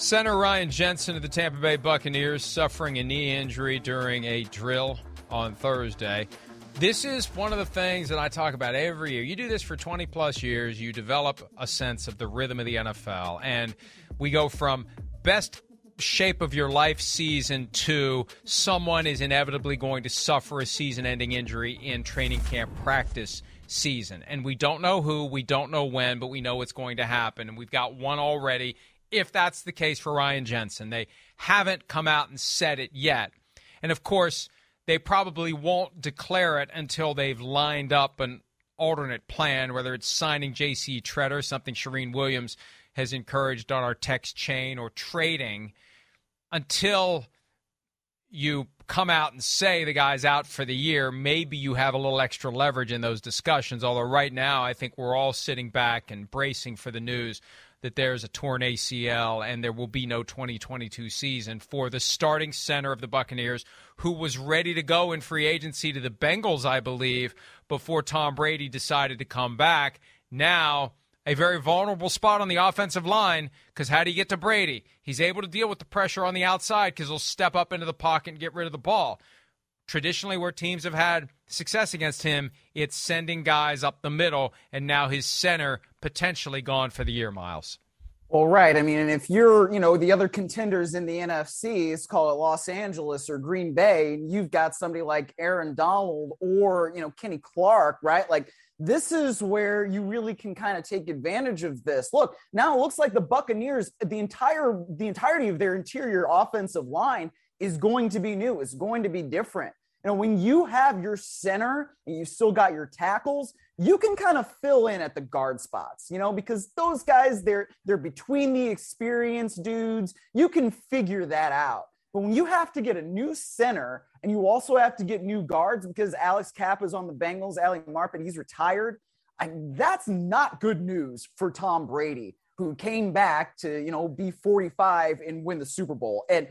Center Ryan Jensen of the Tampa Bay Buccaneers suffering a knee injury during a drill on Thursday. This is one of the things that I talk about every year. You do this for 20 plus years, you develop a sense of the rhythm of the NFL. And we go from best shape of your life season to someone is inevitably going to suffer a season ending injury in training camp practice season. And we don't know who, we don't know when, but we know it's going to happen. And we've got one already if that's the case for Ryan Jensen. They haven't come out and said it yet. And of course, they probably won't declare it until they've lined up an alternate plan, whether it's signing J.C. Tretter, something Charean Williams has encouraged on our text chain, or trading until you come out and say the guy's out for the year, maybe you have a little extra leverage in those discussions. Although right now, I think we're all sitting back and bracing for the news that there's a torn ACL and there will be no 2022 season for the starting center of the Buccaneers, who was ready to go in free agency to the Bengals, I believe, before Tom Brady decided to come back. Now, a very vulnerable spot on the offensive line because how do you get to Brady? He's able to deal with the pressure on the outside because he'll step up into the pocket and get rid of the ball. Traditionally, where teams have had success against him, it's sending guys up the middle, and now his center potentially gone for the year, Myles. Well, right. I mean, and if you're, you know, the other contenders in the NFC, is call it Los Angeles or Green Bay, and you've got somebody like Aaron Donald or, you know, Kenny Clark, right? Like this is where you really can kind of take advantage of this. Look, now it looks like the Buccaneers, the entire the entirety of their interior offensive line is going to be new. It's going to be different. You know, when you have your center and you still got your tackles, you can kind of fill in at the guard spots, you know, because those guys they're they're between the experienced dudes. You can figure that out. But when you have to get a new center and you also have to get new guards because Alex Cappa is on the Bengals, Ali Marpet, he's retired. I, that's not good news for Tom Brady, who came back to, you know, be 45 and win the Super Bowl. And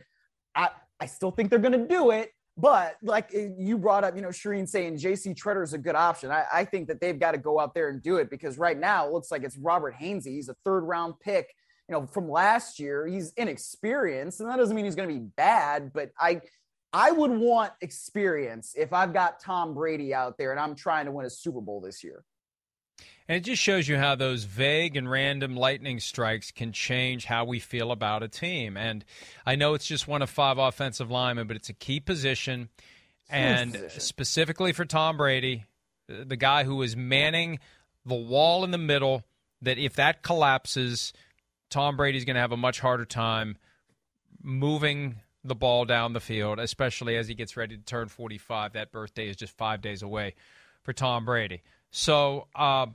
I, I still think they're going to do it. But like eh, you brought up, you know, Charean saying JC Tretter is a good option. I, I think that they've got to go out there and do it because right now it looks like it's Robert Hainsey. He's a third round pick, you know, from last year. He's inexperienced, and that doesn't mean he's going to be bad. But I, I would want experience if I've got Tom Brady out there and I'm trying to win a Super Bowl this year. And it just shows you how those vague and random lightning strikes can change how we feel about a team. And I know it's just one of five offensive linemen, but it's a key position. And position. specifically for Tom Brady, the guy who is manning the wall in the middle, that if that collapses, Tom Brady's going to have a much harder time moving the ball down the field, especially as he gets ready to turn 45. That birthday is just five days away for Tom Brady. So, uh,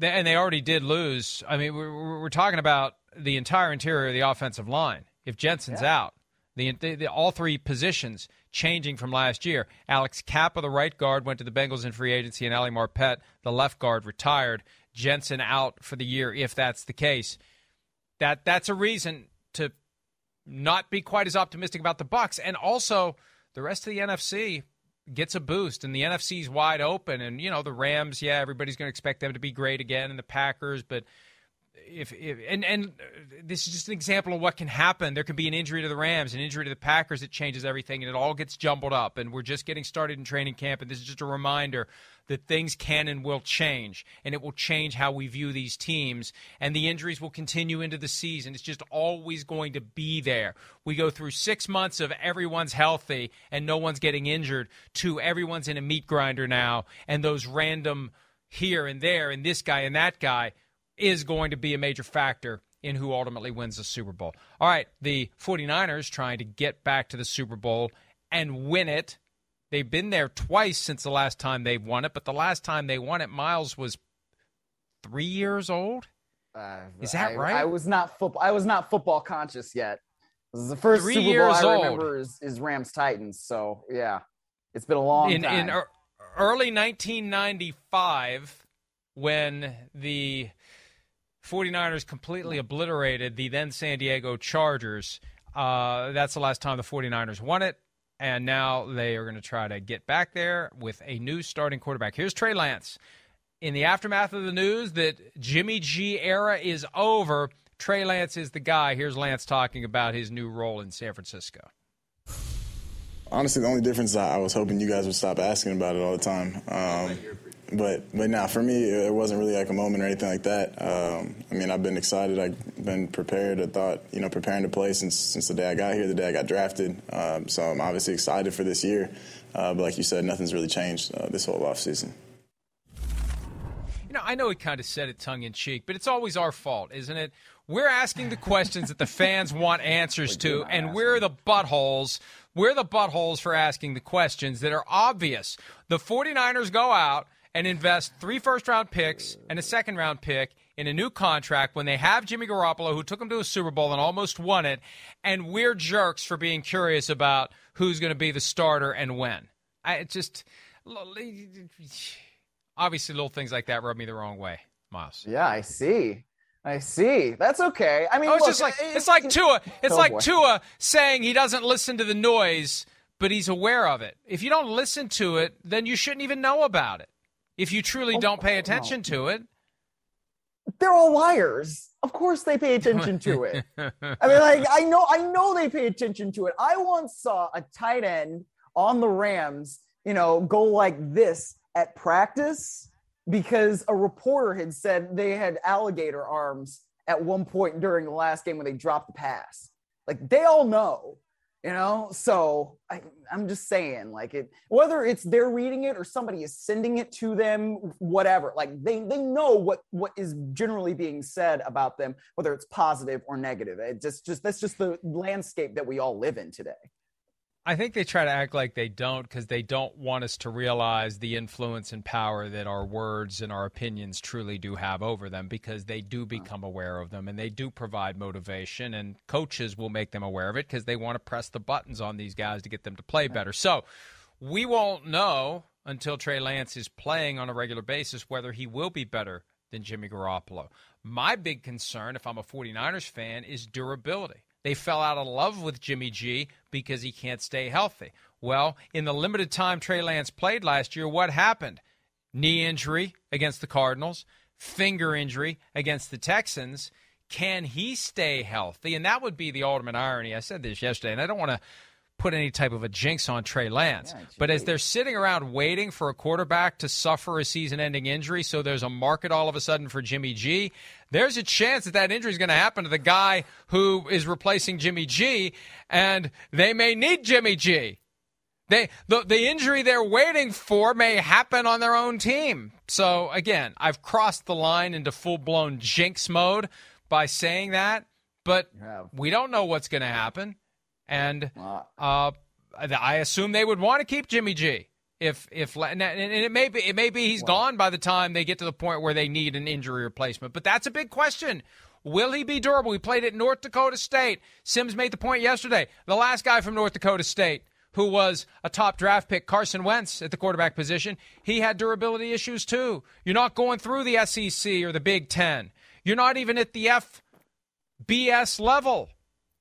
and they already did lose. I mean, we're, we're talking about the entire interior of the offensive line. If Jensen's yeah. out, the, the, the, all three positions changing from last year. Alex Cappa, the right guard, went to the Bengals in free agency, and Ali Marpet, the left guard, retired. Jensen out for the year, if that's the case. That that's a reason to not be quite as optimistic about the Bucks, and also the rest of the NFC gets a boost and the NFC's wide open and you know the Rams yeah everybody's going to expect them to be great again and the Packers but if, if, and and uh, this is just an example of what can happen. There can be an injury to the Rams, an injury to the Packers. It changes everything, and it all gets jumbled up. And we're just getting started in training camp, and this is just a reminder that things can and will change, and it will change how we view these teams. And the injuries will continue into the season. It's just always going to be there. We go through six months of everyone's healthy and no one's getting injured, to everyone's in a meat grinder now, and those random here and there, and this guy and that guy is going to be a major factor in who ultimately wins the Super Bowl. All right, the 49ers trying to get back to the Super Bowl and win it. They've been there twice since the last time they've won it, but the last time they won it, Myles was three years old. Uh, is that I, right? I was not football. I was not football conscious yet. This is the first three Super Bowl I remember is, is, Rams Titans. So yeah, it's been a long in, time. In early 1995, when the 49ers completely obliterated the then San Diego Chargers. Uh, that's the last time the 49ers won it. And now they are going to try to get back there with a new starting quarterback. Here's Trey Lance. In the aftermath of the news that Jimmy G era is over, Trey Lance is the guy. Here's Lance talking about his new role in San Francisco. Honestly, the only difference is I was hoping you guys would stop asking about it all the time. Um, but but now for me, it wasn't really like a moment or anything like that. Um, I mean, I've been excited. I've been prepared. I thought you know preparing to play since since the day I got here, the day I got drafted. Um, so I'm obviously excited for this year. Uh, but like you said, nothing's really changed uh, this whole offseason. You know, I know he kind of said it tongue in cheek, but it's always our fault, isn't it? We're asking the questions that the fans want answers to, and we're the buttholes. We're the buttholes for asking the questions that are obvious. The 49ers go out and invest three first round picks and a second round pick in a new contract when they have Jimmy Garoppolo, who took them to a Super Bowl and almost won it, and we're jerks for being curious about who's going to be the starter and when. I just obviously little things like that rub me the wrong way, Myles. Yeah, I see. I see. That's okay. I mean, oh, it's look, just like it's like Tua. It's Oh, like boy. Tua saying he doesn't listen to the noise, but he's aware of it. If you don't listen to it, then you shouldn't even know about it. If you truly oh, don't pay oh, attention to it, they're all liars. Of course they pay attention to it. I mean, like I know, I know they pay attention to it. I once saw a tight end on the Rams, you know, go like this at practice because a reporter had said they had alligator arms at one point during the last game when they dropped the pass. Like they all know, you know. So I, I'm just saying, like it, whether it's they're reading it or somebody is sending it to them, whatever. Like they they know what what is generally being said about them, whether it's positive or negative. It just just that's just the landscape that we all live in today. I think they try to act like they don't because they don't want us to realize the influence and power that our words and our opinions truly do have over them because they do become aware of them and they do provide motivation and coaches will make them aware of it because they want to press the buttons on these guys to get them to play better. So we won't know until Trey Lance is playing on a regular basis whether he will be better than Jimmy Garoppolo. My big concern, if I'm a 49ers fan, is durability. They fell out of love with Jimmy G because he can't stay healthy. Well, in the limited time Trey Lance played last year, what happened? Knee injury against the Cardinals, finger injury against the Texans. Can he stay healthy? And that would be the ultimate irony. I said this yesterday, and I don't want to put any type of a jinx on Trey Lance. but as they're sitting around waiting for a quarterback to suffer a season ending injury, so there's a market all of a sudden for Jimmy G, there's a chance that that injury is going to happen to the guy who is replacing Jimmy G, and they may need Jimmy G. They the the injury they're waiting for may happen on their own team. So again, I've crossed the line into full blown jinx mode by saying that, but we don't know what's going to happen, and uh, I assume they would want to keep Jimmy G. If if and it may be it may be he's gone by the time they get to the point where they need an injury replacement. But that's a big question. Will he be durable? We played at North Dakota State. Simms made the point yesterday. The last guy from North Dakota State who was a top draft pick, Carson Wentz at the quarterback position, he had durability issues too. You're not going through the SEC or the Big Ten. You're not even at the FBS level.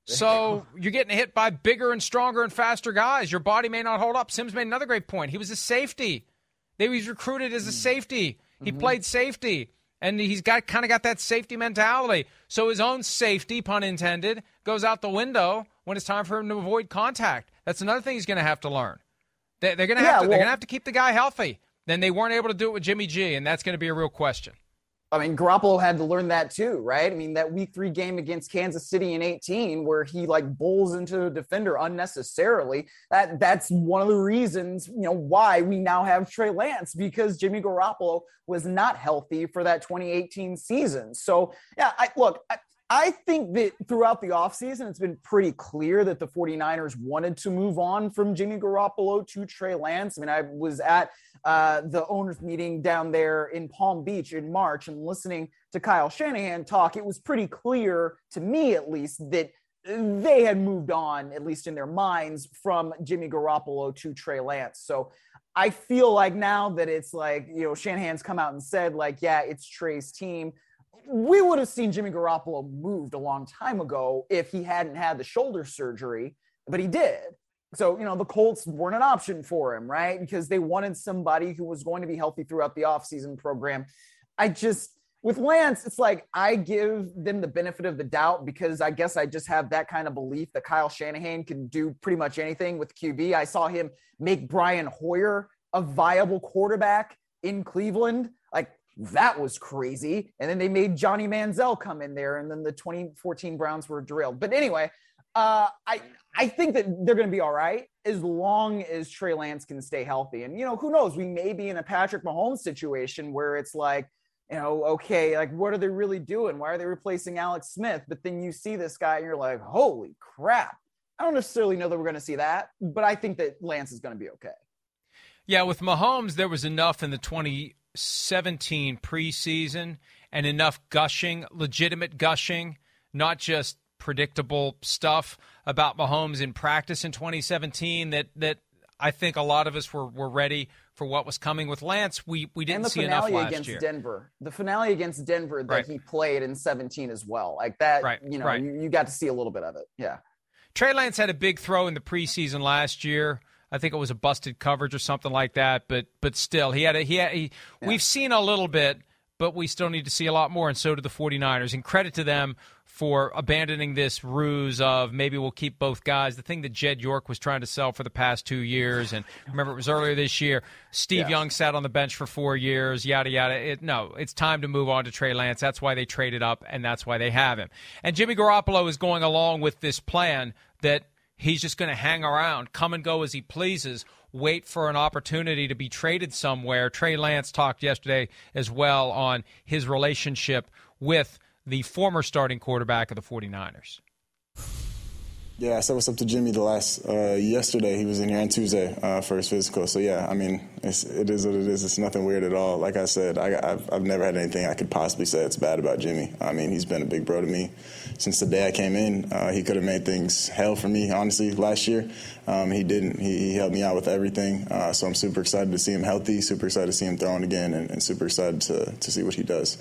So you're getting hit by bigger and stronger and faster guys. Your body may not hold up. Simms made another great point. He was a safety. They was recruited as a mm. safety. He mm-hmm. played safety. And he's got kind of got that safety mentality. So his own safety, pun intended, goes out the window when it's time for him to avoid contact. That's another thing he's going to have to learn. They, they're going to have Yeah, to. they're going to have to keep the guy healthy. Then they weren't able to do it with Jimmy G, and that's going to be a real question. I mean, Garoppolo had to learn that too, right? I mean, that week three game against Kansas City in 18, where he like bowls into a defender unnecessarily. That that's one of the reasons, you know, why we now have Trey Lance because Jimmy Garoppolo was not healthy for that 2018 season. So yeah, I look, I, I think that throughout the offseason, it's been pretty clear that the 49ers wanted to move on from Jimmy Garoppolo to Trey Lance. I mean, I was at uh, the owners meeting down there in Palm Beach in March and listening to Kyle Shanahan talk. It was pretty clear to me, at least, that they had moved on, at least in their minds, from Jimmy Garoppolo to Trey Lance. So I feel like now that it's like, you know, Shanahan's come out and said, like, yeah, it's Trey's team. We would have seen Jimmy Garoppolo moved a long time ago if he hadn't had the shoulder surgery, but he did. So, you know, the Colts weren't an option for him, right? Because they wanted somebody who was going to be healthy throughout the offseason program. I just, with Lance, it's like I give them the benefit of the doubt because I guess I just have that kind of belief that Kyle Shanahan can do pretty much anything with QB. I saw him make Brian Hoyer a viable quarterback in Cleveland. Like that was crazy. And then they made Johnny Manziel come in there, and then the 2014 Browns were drilled. But anyway, uh, I I think that they're going to be all right as long as Trey Lance can stay healthy. And you know, who knows? We may be in a Patrick Mahomes situation where it's like you know, okay, like what are they really doing? Why are they replacing Alex Smith? But then you see this guy and you're like, holy crap. I don't necessarily know that we're going to see that, but I think that Lance is going to be okay. Yeah, with Mahomes, there was enough in the 2017 preseason and enough gushing, legitimate gushing, not just predictable stuff about Mahomes in practice in 2017 that that I think a lot of us were, were ready for what was coming with Lance. We we didn't see enough last against year. Denver, the finale against Denver that right. he played in 17 as well, like that. Right. You know, right. you, you got to see a little bit of it. Yeah. Trey Lance had a big throw in the preseason last year. I think it was a busted coverage or something like that, but but still, he had a he. Had, he yeah. We've seen a little bit, but we still need to see a lot more, and so do the 49ers. And credit to them for abandoning this ruse of maybe we'll keep both guys. The thing that Jed York was trying to sell for the past two years, and remember it was earlier this year. Steve yeah. Young sat on the bench for four years. Yada yada. It, no, it's time to move on to Trey Lance. That's why they traded up, and that's why they have him. And Jimmy Garoppolo is going along with this plan that he's just going to hang around, come and go as he pleases wait for an opportunity to be traded somewhere. Trey Lance talked yesterday as well on his relationship with the former starting quarterback of the 49ers. Yeah, I said what's up to Jimmy the last uh, yesterday. He was in here on Tuesday uh, for his physical. So yeah, I mean, it's, it is what it is. It's nothing weird at all. Like I said, I, have I've never had anything I could possibly say that's bad about Jimmy. I mean, he's been a big bro to me since the day I came in. Uh, he could have made things hell for me, honestly, last year. Um, he didn't. He, he, helped me out with everything. Uh, so I'm super excited to see him healthy. Super excited to see him throwing again, and, and super excited to to see what he does.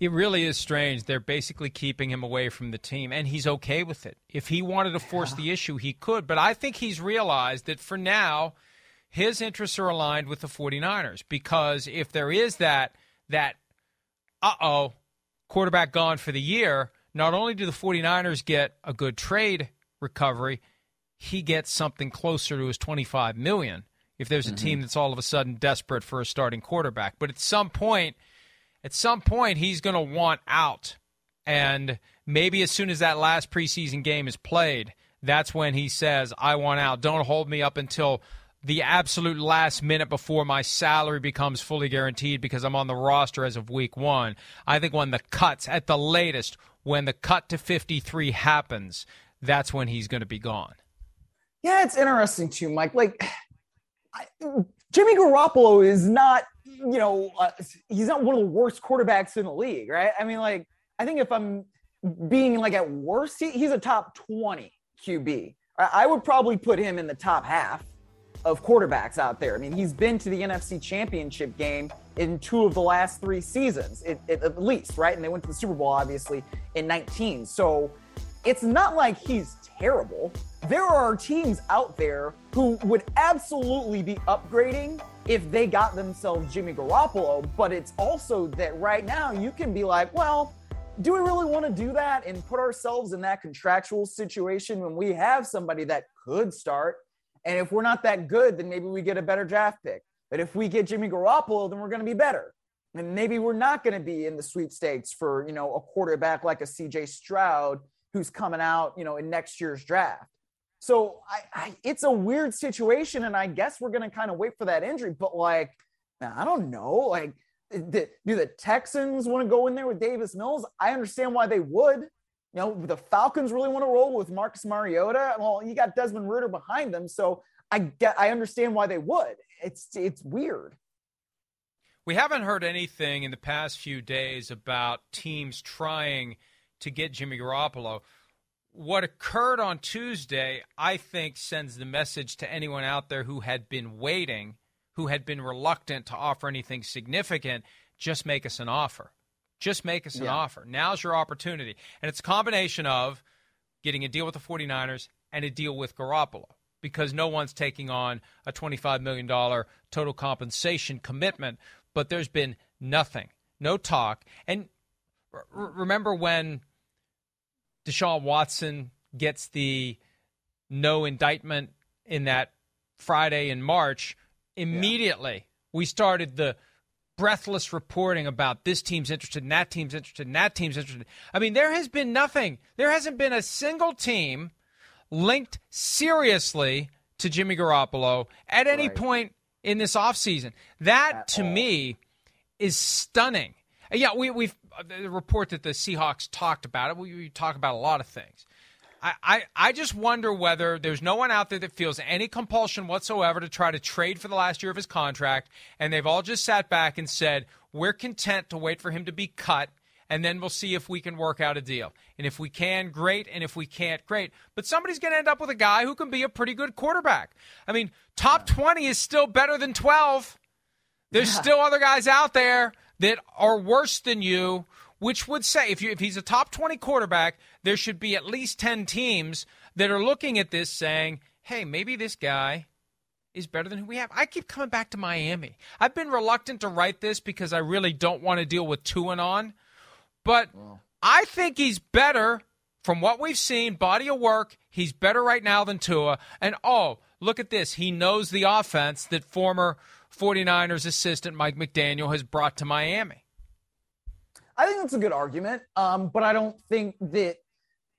It really is strange. They're basically keeping him away from the team, and he's okay with it. If he wanted to force yeah. the issue, he could. But I think he's realized that for now, his interests are aligned with the 49ers because if there is that, that, uh oh, quarterback gone for the year, not only do the 49ers get a good trade recovery, he gets something closer to his 25 million if there's a mm-hmm. team that's all of a sudden desperate for a starting quarterback. But at some point, at some point he's going to want out. And maybe as soon as that last preseason game is played, that's when he says, I want out. Don't hold me up until the absolute last minute before my salary becomes fully guaranteed because I'm on the roster as of week one. I think when the cuts, at the latest, when the cut to 53 happens, that's when he's going to be gone. Yeah, it's interesting too, Mike. Like, I, Jimmy Garoppolo is not you know, uh, he's not one of the worst quarterbacks in the league, right? I mean, like, I think if I'm being like at worst, he, he's a top 20 QB. I would probably put him in the top half of quarterbacks out there. I mean, he's been to the NFC Championship game in two of the last three seasons, it, it, at least, right? And they went to the Super Bowl, obviously, in 19. So it's not like he's terrible. There are teams out there who would absolutely be upgrading if they got themselves Jimmy Garoppolo, but it's also that right now you can be like, well, do we really want to do that and put ourselves in that contractual situation when we have somebody that could start? And if we're not that good, then maybe we get a better draft pick. But if we get Jimmy Garoppolo, then we're going to be better. And maybe we're not going to be in the sweepstakes for, you know, a quarterback like a CJ Stroud who's coming out, you know, in next year's draft. So I, I it's a weird situation, and I guess we're going to kind of wait for that injury. But like, I don't know, like. do the Texans want to go in there with Davis Mills? I understand why they would. You know, the Falcons really want to roll with Marcus Mariota. Well, you got Desmond Ridder behind them, so I get I understand why they would. It's it's weird. We haven't heard anything in the past few days about teams trying to get Jimmy Garoppolo. What occurred on Tuesday, I think, sends the message to anyone out there who had been waiting, who had been reluctant to offer anything significant, just make us an offer. Just make us an yeah. offer. Now's your opportunity. And it's a combination of getting a deal with the 49ers and a deal with Garoppolo because no one's taking on a $25 million total compensation commitment. But there's been nothing, no talk. And r- remember when Deshaun Watson gets the no indictment in that Friday in March, immediately yeah. we started the breathless reporting about this team's interested and that team's interested and that team's interested. I mean, there has been nothing. There hasn't been a single team linked seriously to Jimmy Garoppolo at any right. point in this offseason. That at to all. me is stunning. Yeah, we, we've uh, the report that the Seahawks talked about it. We, we talk about a lot of things. I, I, I just wonder whether there's no one out there that feels any compulsion whatsoever to try to trade for the last year of his contract, and they've all just sat back and said, We're content to wait for him to be cut, and then we'll see if we can work out a deal. And if we can, great, and if we can't, great. But somebody's going to end up with a guy who can be a pretty good quarterback. I mean, top 20 is still better than 12. There's yeah. still other guys out there that are worse than you which would say if you if he's a top 20 quarterback, there should be at least 10 teams that are looking at this saying, "Hey, maybe this guy is better than who we have." I keep coming back to Miami. I've been reluctant to write this because I really don't want to deal with Tuanon, but I think he's better from what we've seen, body of work, he's better right now than Tua. And oh, look at this. He knows the offense that former 49ers assistant Mike McDaniel has brought to Miami. I think that's a good argument, um, but I don't think that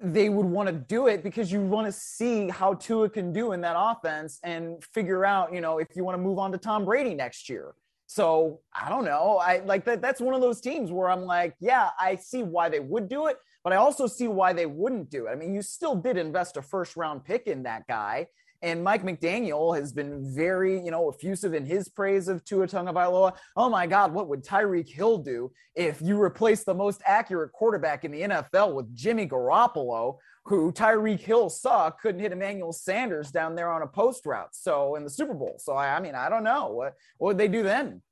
they would want to do it because you want to see how Tua can do in that offense and figure out, you know, if you want to move on to Tom Brady next year. So I don't know. I like that. That's one of those teams where I'm like, yeah, I see why they would do it, but I also see why they wouldn't do it. I mean, you still did invest a first round pick in that guy. And Mike McDaniel has been very, you know, effusive in his praise of Tua Tagovailoa. Oh my God, what would Tyreek Hill do if you replace the most accurate quarterback in the NFL with Jimmy Garoppolo, who Tyreek Hill saw couldn't hit Emmanuel Sanders down there on a post route? So in the Super Bowl. So I, I mean, I don't know what what would they do then.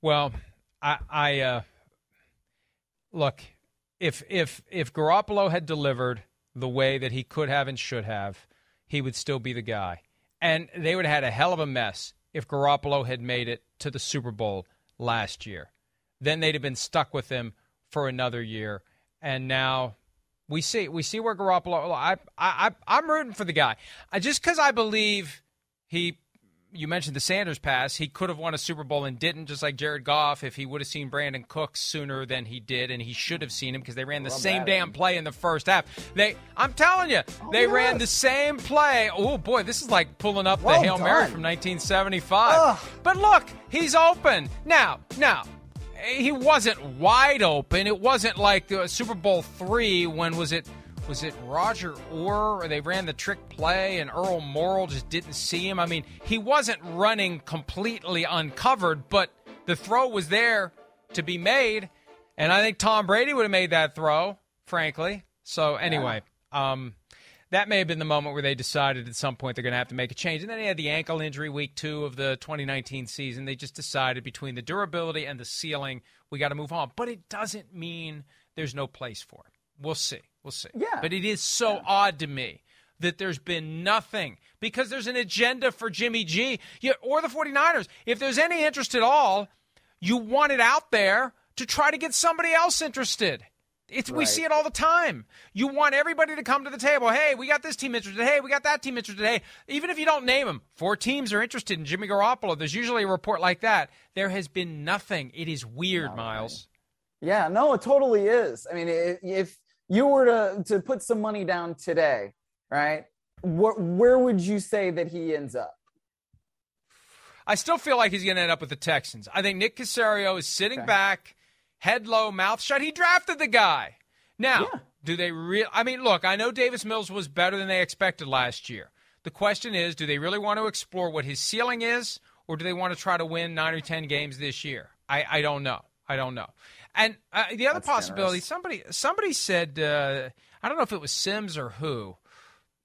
Well, I, I uh, look if if if Garoppolo had delivered the way that he could have and should have he would still be the guy. And they would have had a hell of a mess if Garoppolo had made it to the Super Bowl last year. Then they'd have been stuck with him for another year. And now we see we see where Garoppolo. I I I'm rooting for the guy. I, just because I believe he you mentioned the Sanders pass. He could have won a Super Bowl and didn't, just like Jared Goff. If he would have seen Brandin Cooks sooner than he did, and he should have seen him because they ran the same damn play in the first half. They, I'm telling you, oh, they ran the same play. Oh boy, this is like pulling up well the Hail done. Mary from 1975. Ugh. But look, he's open now. Now he wasn't wide open. It wasn't like the Super Bowl three when was it? Was it Roger Orr or they ran the trick play and Earl Morrall just didn't see him? I mean, he wasn't running completely uncovered, but the throw was there to be made. And I think Tom Brady would have made that throw, frankly. So anyway, yeah. um, that may have been the moment where they decided at some point they're going to have to make a change. And then they had the ankle injury week two of the 2019 season. They just decided between the durability and the ceiling, we got to move on. But it doesn't mean there's no place for it. We'll see. We'll see. Yeah. But it is so yeah. odd to me that there's been nothing because there's an agenda for Jimmy G or the 49ers. If there's any interest at all, you want it out there to try to get somebody else interested. It's, right. We see it all the time. You want everybody to come to the table. Hey, we got this team interested. Hey, we got that team interested. Hey, even if you don't name them, four teams are interested in Jimmy Garoppolo. There's usually a report like that. There has been nothing. It is weird, Myles. Yeah, no, it totally is. I mean, if you were to to put some money down today, right? Wh- where would you say that he ends up? I still feel like he's going to end up with the Texans. I think Nick Caserio is sitting okay. back, head low, mouth shut. He drafted the guy. Now, yeah. do they really? I mean, look, I know Davis Mills was better than they expected last year. The question is, do they really want to explore what his ceiling is, or do they want to try to win nine or ten games this year? I, I don't know. I don't know. And uh, the other That's possibility, generous. somebody somebody said, uh, I don't know if it was Simms or who,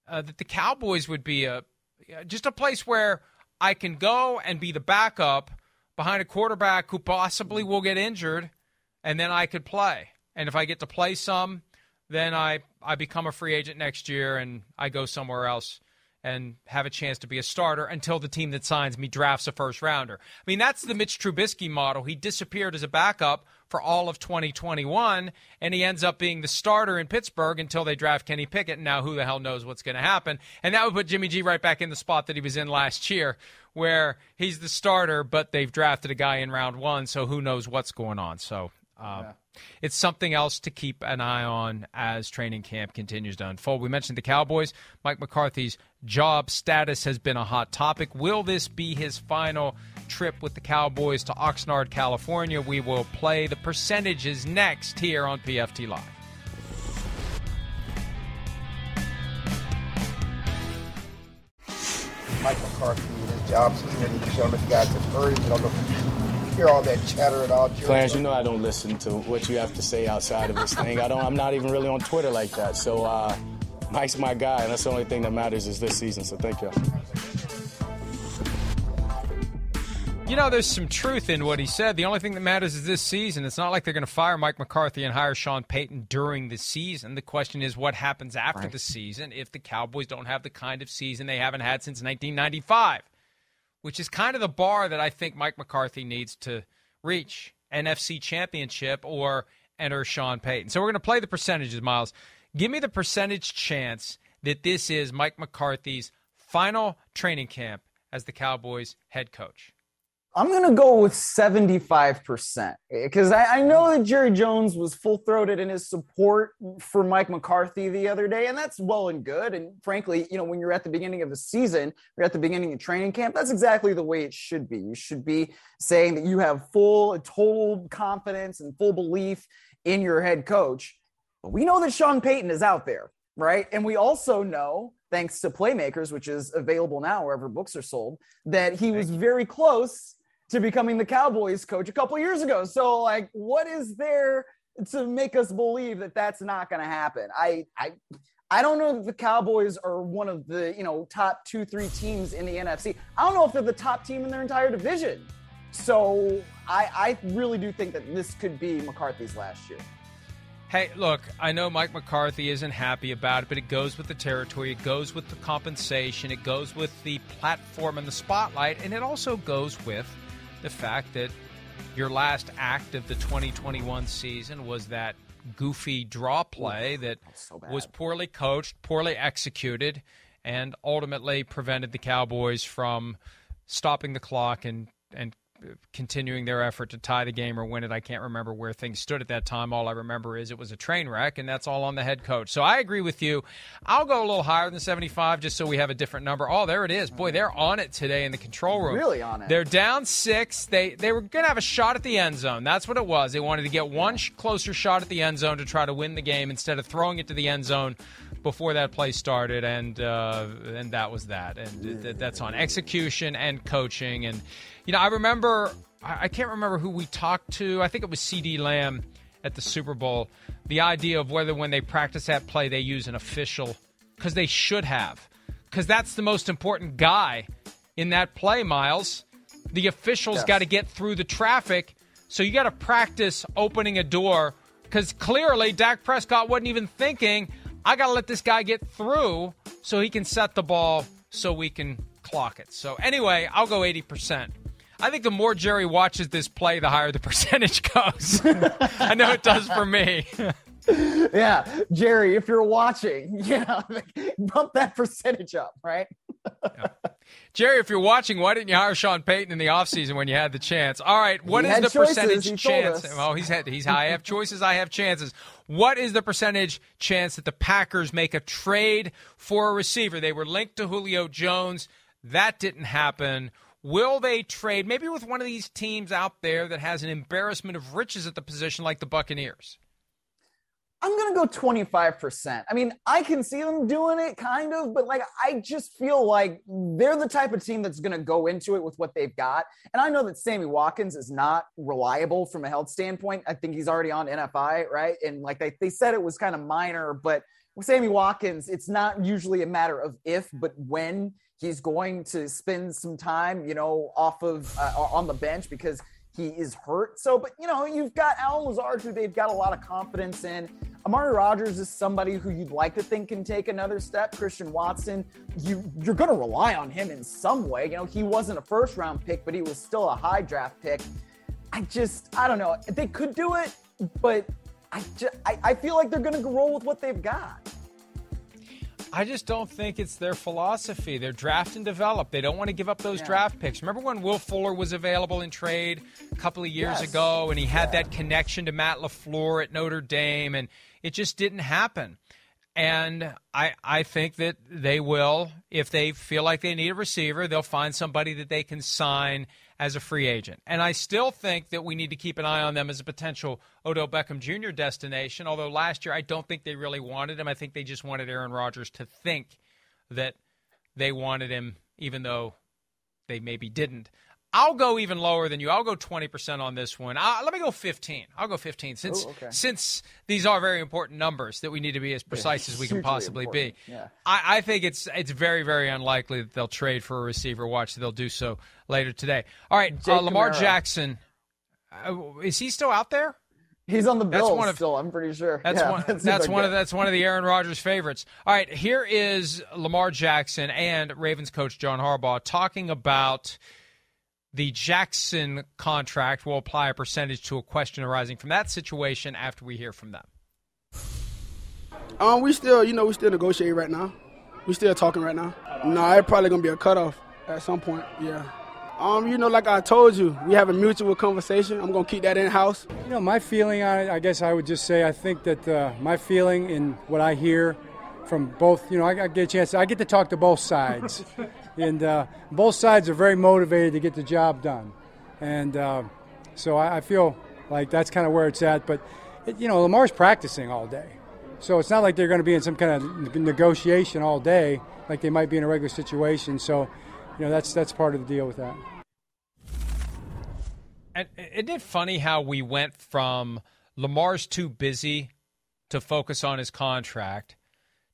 uh, that the Cowboys would be a just a place where I can go and be the backup behind a quarterback who possibly will get injured, and then I could play. And if I get to play some, then I I become a free agent next year and I go somewhere else and have a chance to be a starter until the team that signs me drafts a first rounder. I mean, that's the Mitch Trubisky model. He disappeared as a backup for all of 2021, and he ends up being the starter in Pittsburgh until they draft Kenny Pickett. And now who the hell knows what's going to happen? And that would put Jimmy G right back in the spot that he was in last year, where he's the starter, but they've drafted a guy in round one, so who knows what's going on. So. Uh, yeah it's something else to keep an eye on as training camp continues to unfold. We mentioned the Cowboys. Mike McCarthy's job status has been a hot topic. Will this be his final trip with the Cowboys to Oxnard, California? We will play the percentages next here on PFT Live. Mike McCarthy and his job security. You know, the guys have heard. You hear all that chatter at all. Clarence, you know I don't listen to what you have to say outside of this thing. I don't. I'm not even really on Twitter like that. So uh, Mike's my guy, and that's the only thing that matters is this season. So thank you. You know, there's some truth in what he said. The only thing that matters is this season. It's not like they're going to fire Mike McCarthy and hire Sean Payton during the season. The question is what happens after right. the season if the Cowboys don't have the kind of season they haven't had since 1995 which is kind of the bar that I think Mike McCarthy needs to reach NFC championship or enter Sean Payton. So we're going to play the percentages, Myles. Give me the percentage chance that this is Mike McCarthy's final training camp as the Cowboys head coach. I'm going to go with 75% because I, I, know that Jerry Jones was full throated in his support for Mike McCarthy the other day, and that's well and good. And frankly, you know, when you're at the beginning of the season, you're at the beginning of training camp, that's exactly the way it should be. You should be saying that you have full, total confidence and full belief in your head coach. But we know that Sean Payton is out there, right? And we also know thanks to Playmakers, which is available now wherever books are sold, that he was very close to becoming the Cowboys coach a couple years ago. So, like, what is there to make us believe that that's not going to happen? I, I, I don't know if the Cowboys are one of the you know top two, three teams in the NFC. I don't know if they're the top team in their entire division. So, I, I really do think that this could be McCarthy's last year. Hey, look, I know Mike McCarthy isn't happy about it, but it goes with the territory, it goes with the compensation, it goes with the platform and the spotlight, and it also goes with the fact that your last act of the 2021 season was that goofy draw play that so was poorly coached, poorly executed, and ultimately prevented the Cowboys from stopping the clock and and continuing their effort to tie the game or win it. I can't remember where things stood at that time. All I remember is it was a train wreck, and that's all on the head coach. So I agree with you. I'll go a little higher than 75 just so we have a different number. Oh, there it is. Boy, they're on it today in the control room. Really on it. They're down six. They they were going to have a shot at the end zone. That's what it was. They wanted to get one sh- closer shot at the end zone to try to win the game instead of throwing it to the end zone before that play started, and uh, and that was that. And th- that's on execution and coaching. And you know, I remember I can't remember who we talked to. I think it was CeeDee Lamb at the Super Bowl. The idea of whether when they practice that play they use an official because they should have because that's the most important guy in that play. Myles, the officials yes. got to get through the traffic, so you got to practice opening a door because clearly Dak Prescott wasn't even thinking. I got to let this guy get through so he can set the ball so we can clock it. So anyway, I'll go 80%. I think the more Jerry watches this play, the higher the percentage goes. I know it does for me. yeah, Jerry, if you're watching, yeah, bump that percentage up, right? Yeah. Jerry, if you're watching, why didn't you hire Sean Payton in the offseason when you had the chance? All right, what he is the choices, percentage chance? Oh, he's had he's I have choices, I have chances. What is the percentage chance that the Packers make a trade for a receiver? They were linked to Julio Jones. That didn't happen. Will they trade maybe with one of these teams out there that has an embarrassment of riches at the position like the Buccaneers? I'm going to go 25%. I mean, I can see them doing it kind of, but like, I just feel like they're the type of team that's going to go into it with what they've got. And I know that Sammy Watkins is not reliable from a health standpoint. I think he's already on NFI, right? And like they, they said it was kind of minor, but with Sammy Watkins, it's not usually a matter of if, but when he's going to spend some time, you know, off of uh, on the bench because he is hurt. So, but you know, you've got Allen Lazard, who they've got a lot of confidence in. Amari Rogers is somebody who you'd like to think can take another step. Christian Watson, you you're going to rely on him in some way. You know, he wasn't a first round pick, but he was still a high draft pick. I just I don't know. They could do it, but I just, I, I feel like they're going to roll with what they've got. I just don't think it's their philosophy. They're draft and develop. They don't want to give up those yeah. draft picks. Remember when Will Fuller was available in trade a couple of years yes. ago and he had yeah. that connection to Matt LaFleur at Notre Dame and it just didn't happen. And I I think that they will, if they feel like they need a receiver, they'll find somebody that they can sign as a free agent. And I still think that we need to keep an eye on them as a potential Odell Beckham Jr. destination. Although last year I don't think they really wanted him. I think they just wanted Aaron Rodgers to think that they wanted him, even though they maybe didn't. I'll go even lower than you. I'll go 20% on this one. I'll, let me go 15. I'll go 15 since Ooh, okay. since these are very important numbers that we need to be as precise as we can possibly important. be. Yeah. I, I, think it's it's very very unlikely that they'll trade for a receiver. Watch they'll do so later today. All right, uh, Lamar. Jackson uh, is he still out there? He's on the Bills that's one of, still. I'm pretty sure. That's yeah, one. That's, that's one of that's one of the Aaron Rodgers favorites. All right, here is Lamar Jackson and Ravens coach John Harbaugh talking about the Jackson contract will apply a percentage to a question arising from that situation after we hear from them. Um, we still, you know, we still negotiating right now. We still talking right now. No, it's probably gonna be a cutoff at some point. Yeah. Um, you know, like I told you, we have a mutual conversation. I'm gonna keep that in house. You know, my feeling on it, I guess I would just say, I think that uh, my feeling in what I hear from both, you know, I, I get a chance. I get to talk to both sides, and uh, both sides are very motivated to get the job done, and uh, so I, I, feel like that's kind of where it's at. But it, you know, Lamar's practicing all day, so it's not like they're going to be in some kind of negotiation all day like they might be in a regular situation. So, you know, that's that's part of the deal with that. And isn't it funny how we went from Lamar's too busy to focus on his contract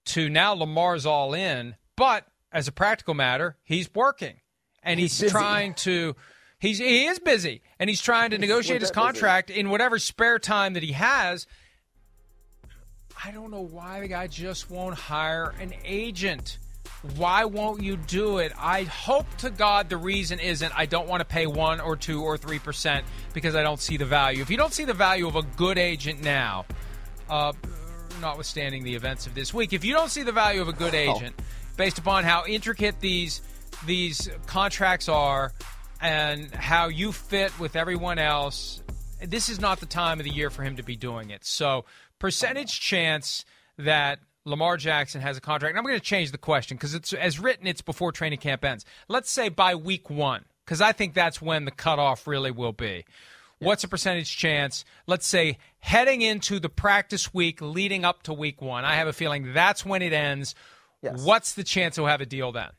to now Lamar's all in, but as a practical matter, he's working and he's, he's trying to. He's he is busy and he's trying to he's negotiate his contract busy. in whatever spare time that he has. I don't know why the guy just won't hire an agent. Why won't you do it? I hope to God the reason isn't I don't want to pay one or two or three percent because I don't see the value. If you don't see the value of a good agent now, uh, notwithstanding the events of this week, if you don't see the value of a good agent, based upon how intricate these these contracts are and how you fit with everyone else, this is not the time of the year for him to be doing it. So, percentage chance that Lamar Jackson has a contract. And I'm going to change the question because it's as written, it's before training camp ends. Let's say by week one, because I think that's when the cutoff really will be. What's a percentage chance, let's say, heading into the practice week leading up to week one? I have a feeling that's when it ends. Yes. What's the chance he'll have a deal then?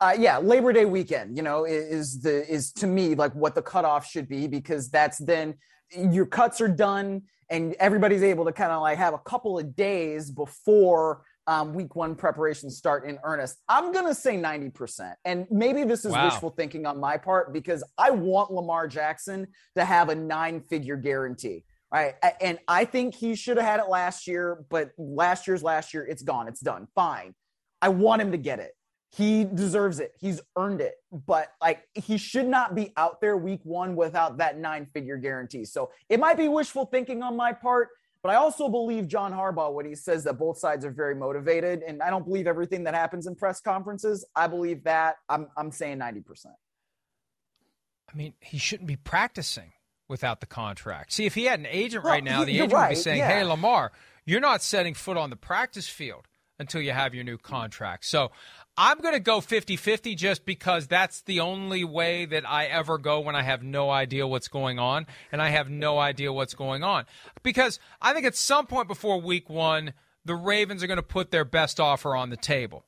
Uh, yeah, Labor Day weekend, you know, is the is to me like what the cutoff should be because that's then your cuts are done and everybody's able to kind of like have a couple of days before um, week one preparations start in earnest. I'm going to say 90%. And maybe this is wow. wishful thinking on my part because I want Lamar Jackson to have a nine figure guarantee. Right. And I think he should have had it last year, but last year's last year. It's gone. It's done. Fine. I want him to get it. He deserves it. He's earned it. But like he should not be out there week one without that nine figure guarantee. So it might be wishful thinking on my part. But I also believe John Harbaugh when he says that both sides are very motivated. And I don't believe everything that happens in press conferences. I believe that. I'm, I'm saying 90%. I mean, he shouldn't be practicing without the contract. See, if he had an agent well, right now, the agent right. would be saying, yeah. hey, Lamar, you're not setting foot on the practice field until you have your new contract. So I'm going to go 50 50 just because that's the only way that I ever go when I have no idea what's going on and I have no idea what's going on. Because I think at some point before week one, the Ravens are going to put their best offer on the table.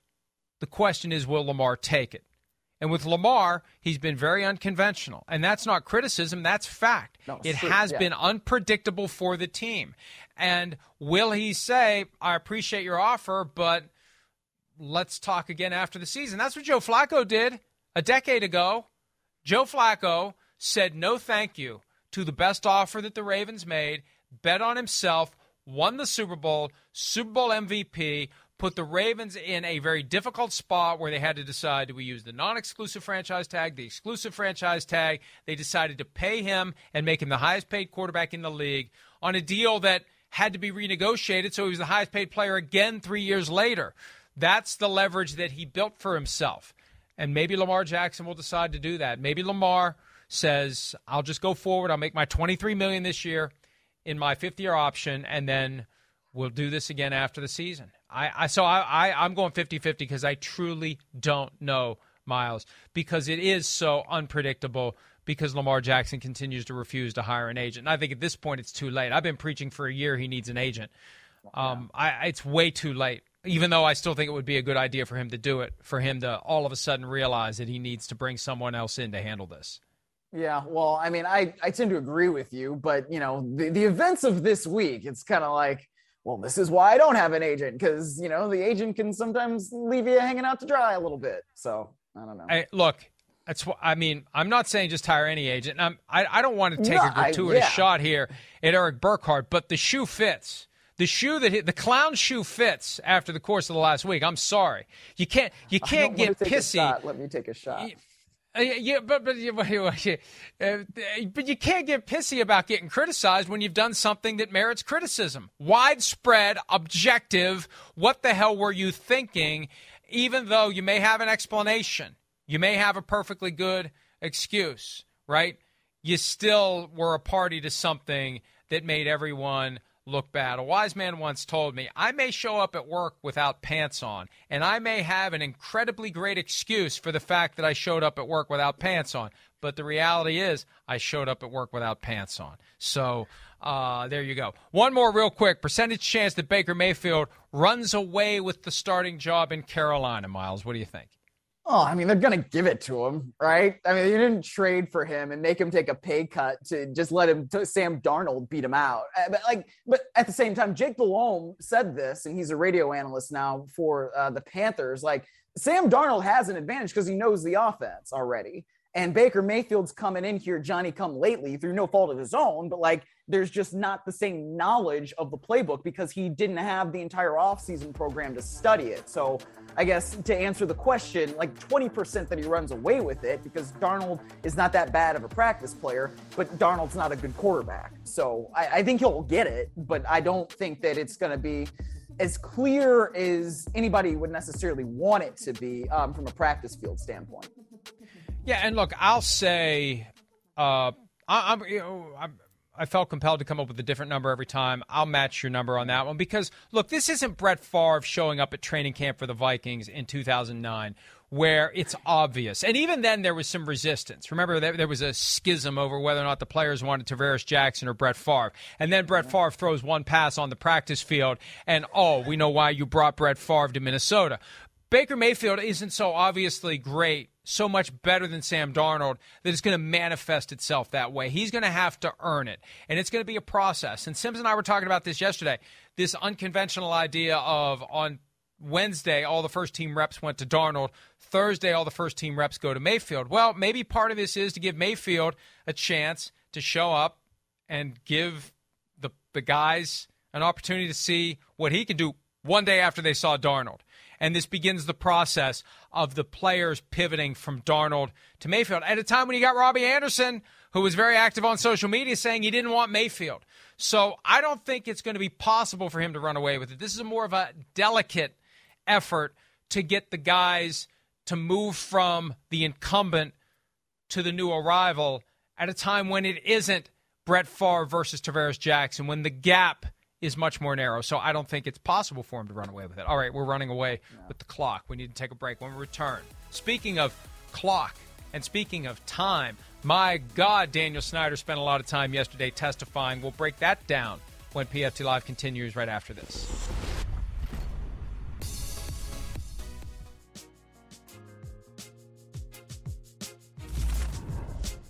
The question is, will Lamar take it? And with Lamar, he's been very unconventional. And that's not criticism, that's fact. No, it true. has yeah. been unpredictable for the team. And will he say, I appreciate your offer, but let's talk again after the season. That's what Joe Flacco did a decade ago. Joe Flacco said no thank you to the best offer that the Ravens made, bet on himself, won the Super Bowl, Super Bowl MVP, put the Ravens in a very difficult spot where they had to decide do we use the non exclusive franchise tag, the exclusive franchise tag. They decided to pay him and make him the highest paid quarterback in the league on a deal that had to be renegotiated, so he was the highest paid player again three years later. That's the leverage that he built for himself. And maybe Lamar Jackson will decide to do that. Maybe Lamar says, I'll just go forward. I'll make my 23 million this year in my fifth year option, and then we'll do this again after the season. I, I so I, I I'm going 50-50 because I truly don't know Myles because it is so unpredictable because Lamar Jackson continues to refuse to hire an agent. And I think at this point it's too late. I've been preaching for a year he needs an agent. Um, I, it's way too late. Even though I still think it would be a good idea for him to do it, for him to all of a sudden realize that he needs to bring someone else in to handle this. Yeah, well, I mean, I, I tend to agree with you, but you know, the, the events of this week, it's kind of like, well, this is why I don't have an agent because you know the agent can sometimes leave you hanging out to dry a little bit. So I don't know. Hey, look, that's what I mean. I'm not saying just hire any agent. I'm, I I don't want to take No, a I- gratuitous yeah. shot here at Erik Burkhardt, but the shoe fits. The shoe that hit, the clown shoe fits after the course of the last week. I'm sorry, you can't you can't get pissy. Let me take a shot. Uh, yeah, but but, uh, but you can't get pissy about getting criticized when you've done something that merits criticism. Widespread, objective. What the hell were you thinking? Even though you may have an explanation, you may have a perfectly good excuse, right? You still were a party to something that made everyone look bad. A wise man once told me, I may show up at work without pants on, and I may have an incredibly great excuse for the fact that I showed up at work without pants on. But the reality is, I showed up at work without pants on. So uh, there you go. One more, real quick percentage chance that Baker Mayfield runs away with the starting job in Carolina, Myles. What do you think? Oh, I mean, they're going to give it to him, right? I mean, you didn't trade for him and make him take a pay cut to just let him, to Sam Darnold beat him out. Uh, But like, but at the same time, Jake Delhomme said this, and he's a radio analyst now for uh, the Panthers. Like, Sam Darnold has an advantage because he knows the offense already. And Baker Mayfield's coming in here, Johnny come lately through no fault of his own, but like there's just not the same knowledge of the playbook because he didn't have the entire offseason program to study it. So I guess to answer the question, like 20% that he runs away with it because Darnold is not that bad of a practice player, but Darnold's not a good quarterback. So I, I think he'll get it, but I don't think that it's going to be as clear as anybody would necessarily want it to be um, from a practice field standpoint. Yeah, and look, I'll say, uh, I, I'm, you know, I'm, I felt compelled to come up with a different number every time. I'll match your number on that one because look, this isn't Brett Favre showing up at training camp for the Vikings in 2009 where it's obvious. And even then, there was some resistance. Remember, there, there was a schism over whether or not the players wanted Tarvaris Jackson or Brett Favre. And then Brett Favre throws one pass on the practice field, and oh, we know why you brought Brett Favre to Minnesota. Baker Mayfield isn't so obviously great, so much better than Sam Darnold that it's going to manifest itself that way. He's going to have to earn it, and it's going to be a process. And Simms and I were talking about this yesterday. This unconventional idea of on Wednesday, all the first team reps went to Darnold. Thursday, all the first team reps go to Mayfield. Well, maybe part of this is to give Mayfield a chance to show up and give the the guys an opportunity to see what he can do one day after they saw Darnold. And this begins the process of the players pivoting from Darnold to Mayfield at a time when you got Robbie Anderson, who was very active on social media, saying he didn't want Mayfield. So I don't think it's going to be possible for him to run away with it. This is more of a delicate effort to get the guys to move from the incumbent to the new arrival at a time when it isn't Brett Favre versus Tarvaris Jackson, when the gap is much more narrow. So I don't think it's possible for him to run away with it. All right, we're running away with the clock. We need to take a break when we return. Speaking of clock and speaking of time, my God, Daniel Snyder spent a lot of time yesterday testifying. We'll break that down when PFT Live continues right after this.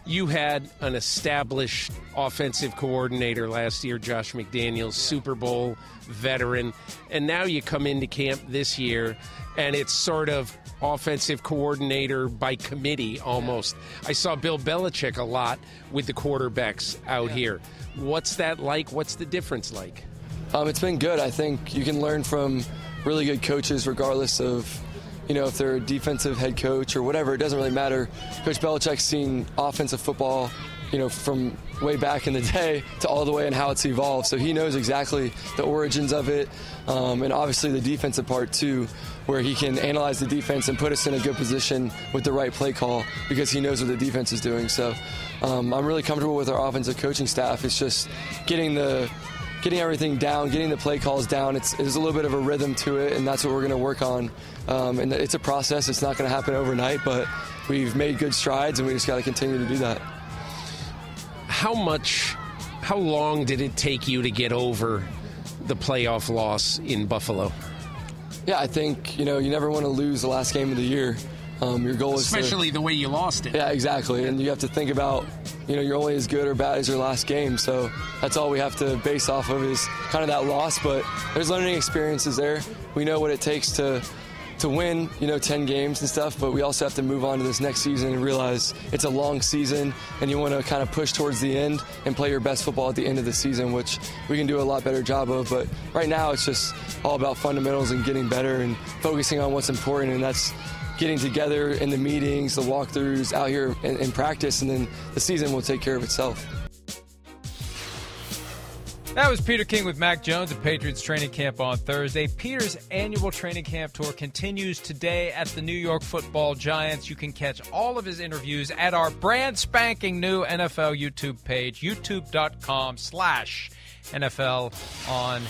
You had an established offensive coordinator last year, Josh McDaniels, Super Bowl veteran, and now you come into camp this year and it's sort of offensive coordinator by committee almost. I saw Bill Belichick a lot with the quarterbacks out here. What's that like? What's the difference like? Um, it's been good. I think you can learn from really good coaches regardless of you know, if they're a defensive head coach or whatever, it doesn't really matter. Coach Belichick's seen offensive football, you know, from way back in the day to all the way and how it's evolved. So he knows exactly the origins of it, um, and obviously the defensive part too, where he can analyze the defense and put us in a good position with the right play call because he knows what the defense is doing. So um, I'm really comfortable with our offensive coaching staff. It's just getting the getting everything down, getting the play calls down. It's, there's a little bit of a rhythm to it, and that's what we're going to work on. Um, and it's a process. It's not going to happen overnight, but we've made good strides, and we just got to continue to do that. How much, how long did it take you to get over the playoff loss in Buffalo? Yeah, I think you know you never want to lose the last game of the year. Um, your goal is especially the way you lost it. Yeah, exactly. And you have to think about, you know, you're only as good or bad as your last game. So that's all we have to base off of is kind of that loss. But there's learning experiences there. We know what it takes to to win, you know, 10 games and stuff, but we also have to move on to this next season and realize it's a long season and you want to kind of push towards the end and play your best football at the end of the season, which we can do a lot better job of. But right now it's just all about fundamentals and getting better and focusing on what's important, and that's getting together in the meetings, the walkthroughs out here in, in practice, and then the season will take care of itself. That was Peter King with Mac Jones at Patriots training camp on Thursday. Peter's annual training camp tour continues today at the New York Football Giants. You can catch all of his interviews at our brand spanking new NFL YouTube page, youtube.com slash NFL on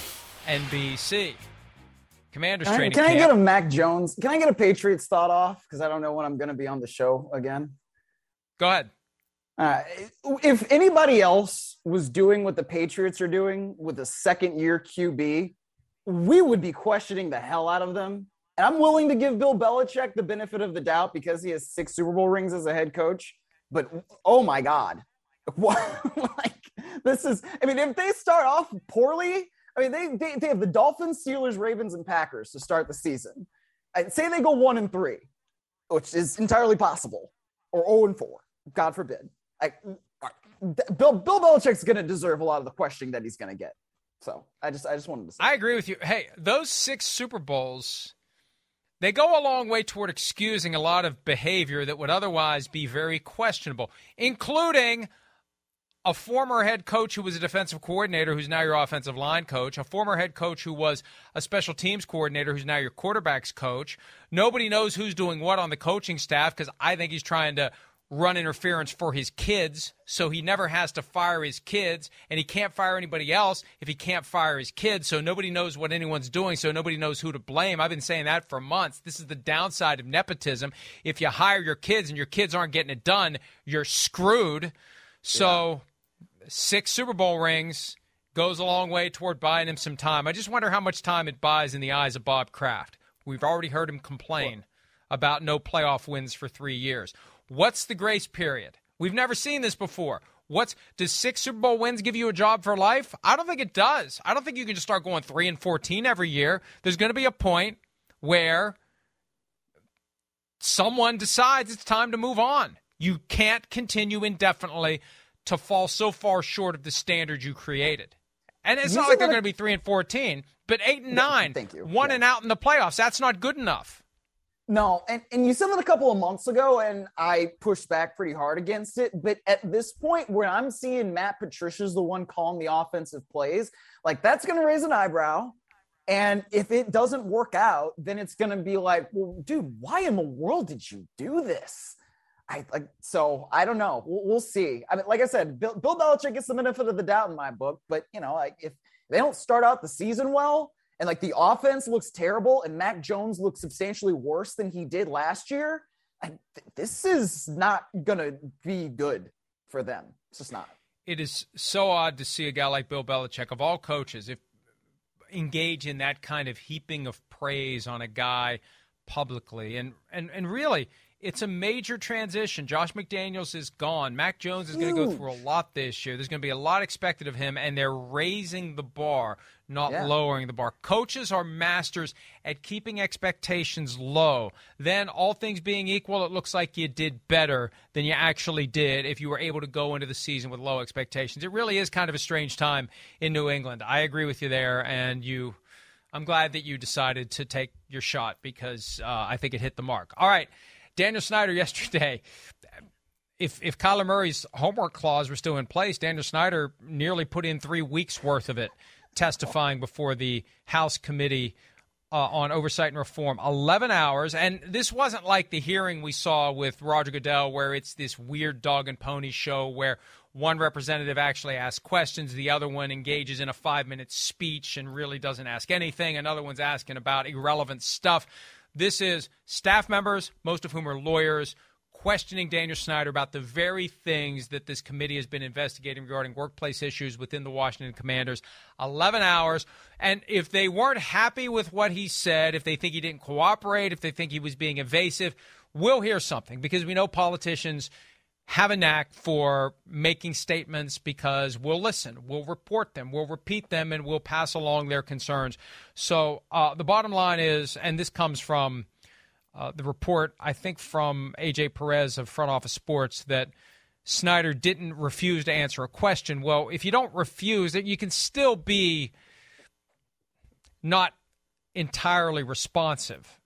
NBC. Commander's can I, Can camp. I get a Mac Jones? Can I get a Patriots thought off? Because I don't know when I'm going to be on the show again. Go ahead. Uh, if anybody else was doing what the Patriots are doing with a second year QB, we would be questioning the hell out of them. And I'm willing to give Bill Belichick the benefit of the doubt because he has six Super Bowl rings as a head coach. But oh my God, what? like this is, I mean, if they start off poorly, I mean, they, they, they have the Dolphins, Steelers, Ravens, and Packers to start the season. I'd say they go one and three, which is entirely possible, or 0 and four, God forbid. I, Bill Bill Belichick's going to deserve a lot of the questioning that he's going to get. So I just I just wanted to. say I agree with you. Hey, those six Super Bowls, they go a long way toward excusing a lot of behavior that would otherwise be very questionable, including a former head coach who was a defensive coordinator who's now your offensive line coach, a former head coach who was a special teams coordinator who's now your quarterbacks coach. Nobody knows who's doing what on the coaching staff because I think he's trying to run interference for his kids. So he never has to fire his kids and he can't fire anybody else if he can't fire his kids. So nobody knows what anyone's doing so nobody knows who to blame. I've been saying that for months. This is the downside of nepotism. If you hire your kids and your kids aren't getting it done you're screwed. So yeah. Six super bowl rings goes a long way toward buying him some time i just wonder how much time it buys in the eyes of bob kraft we've already heard him complain about no playoff wins for three years What's the grace period? We've never seen this before. What's does six Super Bowl wins give you a job for life? I don't think it does. I don't think you can just start going three and fourteen every year. There's going to be a point where someone decides it's time to move on. You can't continue indefinitely to fall so far short of the standard you created. And it's you not like they're going to be three and fourteen, but eight and nine, thank you, one yeah. and out in the playoffs. That's not good enough. No, and, and you said that a couple of months ago, and I pushed back pretty hard against it. But at this point, where I'm seeing Matt Patricia's the one calling the offensive plays, like that's going to raise an eyebrow. And if it doesn't work out, then it's going to be like, well, dude, why in the world did you do this? I like so I don't know. We'll, we'll see. I mean, like I said, Bill, Bill Belichick gets the benefit of the doubt in my book, but you know, like if they don't start out the season well, and like the offense looks terrible and Mac Jones looks substantially worse than he did last year, th- this is not to be good for them. It's just not. It is so odd to see a guy like Bill Belichick, of all coaches, if engage in that kind of heaping of praise on a guy publicly. And, and, and really, it's a major transition. Josh McDaniels is gone. Mac Jones is going to go through a lot this year. There's going to be a lot expected of him, and they're raising the bar, not Yeah. lowering the bar. Coaches are masters at keeping expectations low. Then, all things being equal, it looks like you did better than you actually did if you were able to go into the season with low expectations. It really is kind of a strange time in New England. I agree with you there, and you. I'm glad that you decided to take your shot because uh, I think it hit the mark. All right. Daniel Snyder yesterday. If if Kyler Murray's homework clause were still in place, Daniel Snyder nearly put in three weeks worth of it, testifying before the House Committee uh, on Oversight and Reform. Eleven hours, and this wasn't like the hearing we saw with Roger Goodell, where it's this weird dog and pony show where one representative actually asks questions, the other one engages in a five minute speech and really doesn't ask anything, another one's asking about irrelevant stuff. This is staff members, most of whom are lawyers, questioning Daniel Snyder about the very things that this committee has been investigating regarding workplace issues within the Washington Commanders. 11 hours. And if they weren't happy with what he said, if they think he didn't cooperate, if they think he was being evasive, we'll hear something because we know politicians have a knack for making statements because we'll listen, we'll report them, we'll repeat them, and we'll pass along their concerns. So uh, the bottom line is, and this comes from uh, the report, I think from AJ Perez of Front Office Sports, that Snyder didn't refuse to answer a question. Well, if you don't refuse, you can still be not entirely responsive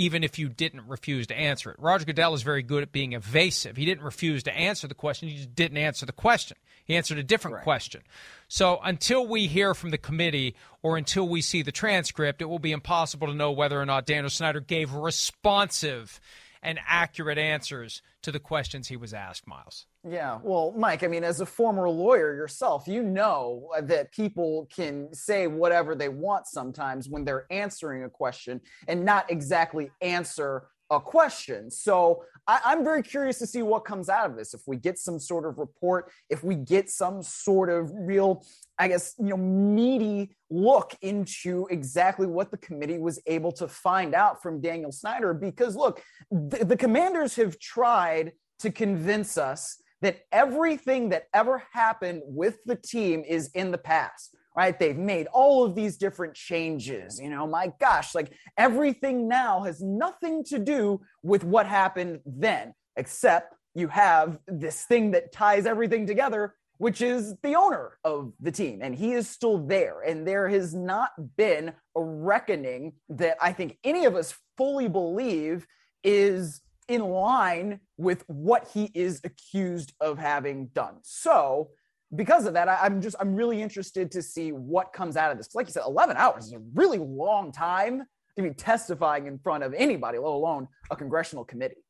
even if you didn't refuse to answer it. Roger Goodell is very good at being evasive. He didn't refuse to answer the question, he just didn't answer the question. He answered a different question. So until we hear from the committee or until we see the transcript, it will be impossible to know whether or not Daniel Snyder gave responsive and accurate answers to the questions he was asked, Myles. Yeah, well, Mike, I mean, as a former lawyer yourself, you know that people can say whatever they want sometimes when they're answering a question and not exactly answer a question. So I, I'm very curious to see what comes out of this. If we get some sort of report, if we get some sort of real, I guess, you know, meaty look into exactly what the committee was able to find out from Daniel Snyder. Because look, the, the commanders have tried to convince us that everything that ever happened with the team is in the past right they've made all of these different changes you know my gosh like everything now has nothing to do with what happened then except you have this thing that ties everything together which is the owner of the team and he is still there and there has not been a reckoning that i think any of us fully believe is in line with what he is accused of having done. So, because of that, I, am just I'm really interested to see what comes out of this. Like you said, 11 hours is a really long time to be testifying in front of anybody, let alone a congressional committee.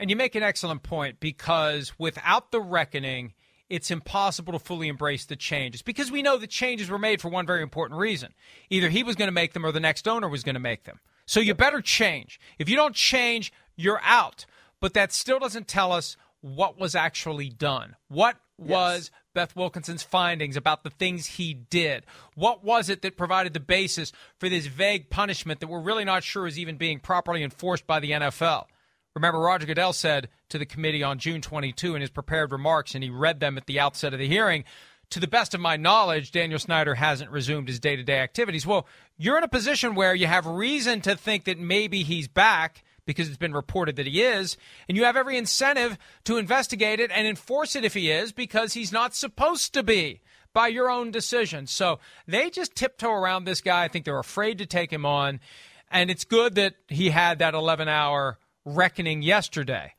And you make an excellent point because without the reckoning, it's impossible to fully embrace the changes because we know the changes were made for one very important reason. Either he was going to make them or the next owner was going to make them. So you better change. If you don't change, you're out. But that still doesn't tell us what was actually done. What was yes. Beth Wilkinson's findings about the things he did? What was it that provided the basis for this vague punishment that we're really not sure is even being properly enforced by the NFL? Remember, Roger Goodell said to the committee on June 22 in his prepared remarks, and he read them at the outset of the hearing to the best of my knowledge, Daniel Snyder hasn't resumed his day to day activities. Well, you're in a position where you have reason to think that maybe he's back because it's been reported that he is, and you have every incentive to investigate it and enforce it if he is because he's not supposed to be by your own decision. So they just tiptoe around this guy. I think they're afraid to take him on. And it's good that he had that 11 hour reckoning yesterday.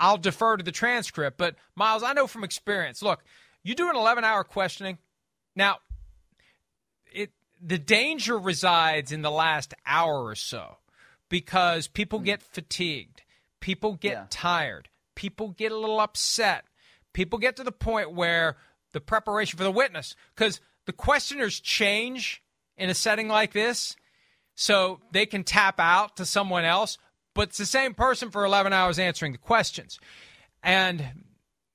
I'll defer to the transcript, but Myles, I know from experience. Look, you do an 11 hour questioning. Now, it the danger resides in the last hour or so because people get mm. fatigued, people get yeah. tired, people get a little upset, people get to the point where the preparation for the witness, because the questioners change in a setting like this, so they can tap out to someone else, but it's the same person for 11 hours answering the questions. And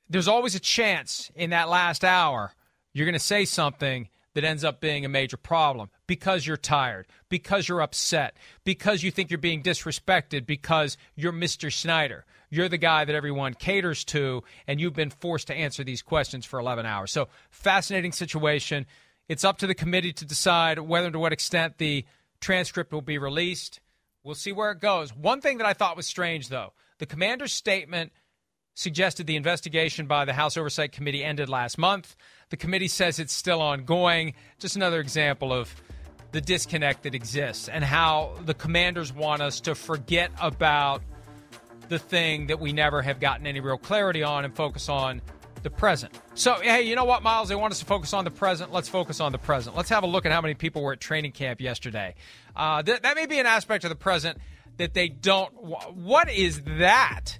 there's always a chance in that last hour you're going to say something that ends up being a major problem because you're tired, because you're upset, because you think you're being disrespected, because you're Mr. Snyder. You're the guy that everyone caters to, and you've been forced to answer these questions for 11 hours. So, fascinating situation. It's up to the committee to decide whether and to what extent the transcript will be released. We'll see where it goes. One thing that I thought was strange, though, the commander's statement suggested the investigation by the House Oversight Committee ended last month. The committee says it's still ongoing. Just another example of the disconnect that exists and how the commanders want us to forget about the thing that we never have gotten any real clarity on and focus on the present. So, hey, you know what, Myles? They want us to focus on the present. Let's focus on the present. Let's have a look at how many people were at training camp yesterday. Uh, th- that may be an aspect of the present that they don't. What is that?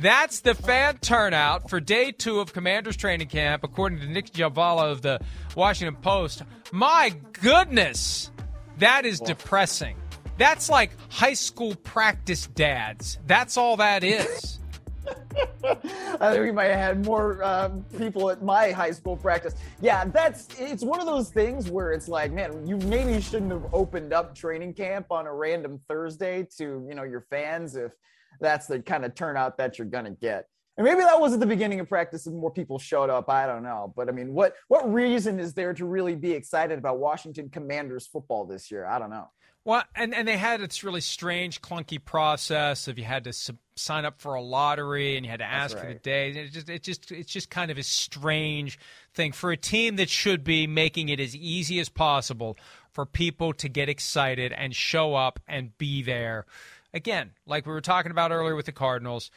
That's the fan turnout for day two of Commanders training camp, according to Nick Jhabvala of the Washington Post. My goodness, that is depressing. That's like high school practice dads. That's all that is. I think we might have had more uh, people at my high school practice. Yeah, that's it's one of those things where it's like, man, you maybe shouldn't have opened up training camp on a random Thursday to you know your fans if that's the kind of turnout that you're gonna get. And maybe that was at the beginning of practice and more people showed up. I don't know. But I mean, what what reason is there to really be excited about Washington Commanders football this year? I don't know. Well, and, and they had this really strange, clunky process of you had to sub- sign up for a lottery and you had to ask right. for the day. It just, it just, it's just kind of a strange thing for a team that should be making it as easy as possible for people to get excited and show up and be there. Again, like we were talking about earlier with the Cardinals,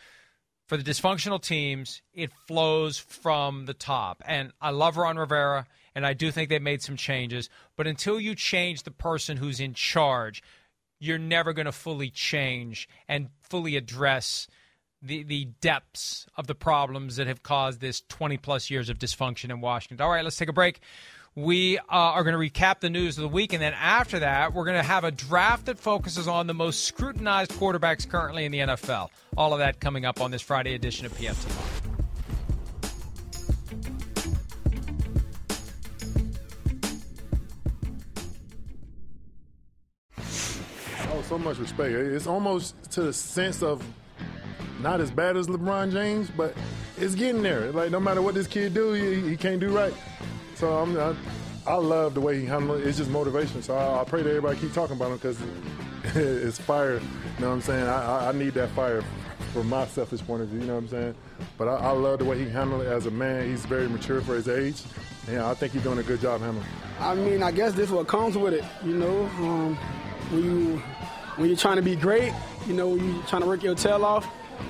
for the dysfunctional teams, it flows from the top. And I love Ron Rivera and I do think they've made some changes. But until you change the person who's in charge, you're never going to fully change and fully address the the depths of the problems that have caused this 20 plus years of dysfunction in Washington. All right, let's take a break. We uh, are going to recap the news of the week, and then after that, we're going to have a draft that focuses on the most scrutinized quarterbacks currently in the NFL. All of that coming up on this Friday edition of PFT Live. so much respect. It's almost to the sense of not as bad as LeBron James, but it's getting there. Like no matter what this kid do, he, he can't do right. So I'm, I, I love the way he handles it. It's just motivation. So I, I pray that everybody keep talking about him because it's fire. You know what I'm saying? I, I, need that fire from my selfish point of view. You know what I'm saying? But I, I love the way he handled it as a man. He's very mature for his age. Yeah, I think he's doing a good job handling. I mean, I guess this is what comes with it. You know, um, when you when you're trying to be great, you know, when you're trying to work your tail off,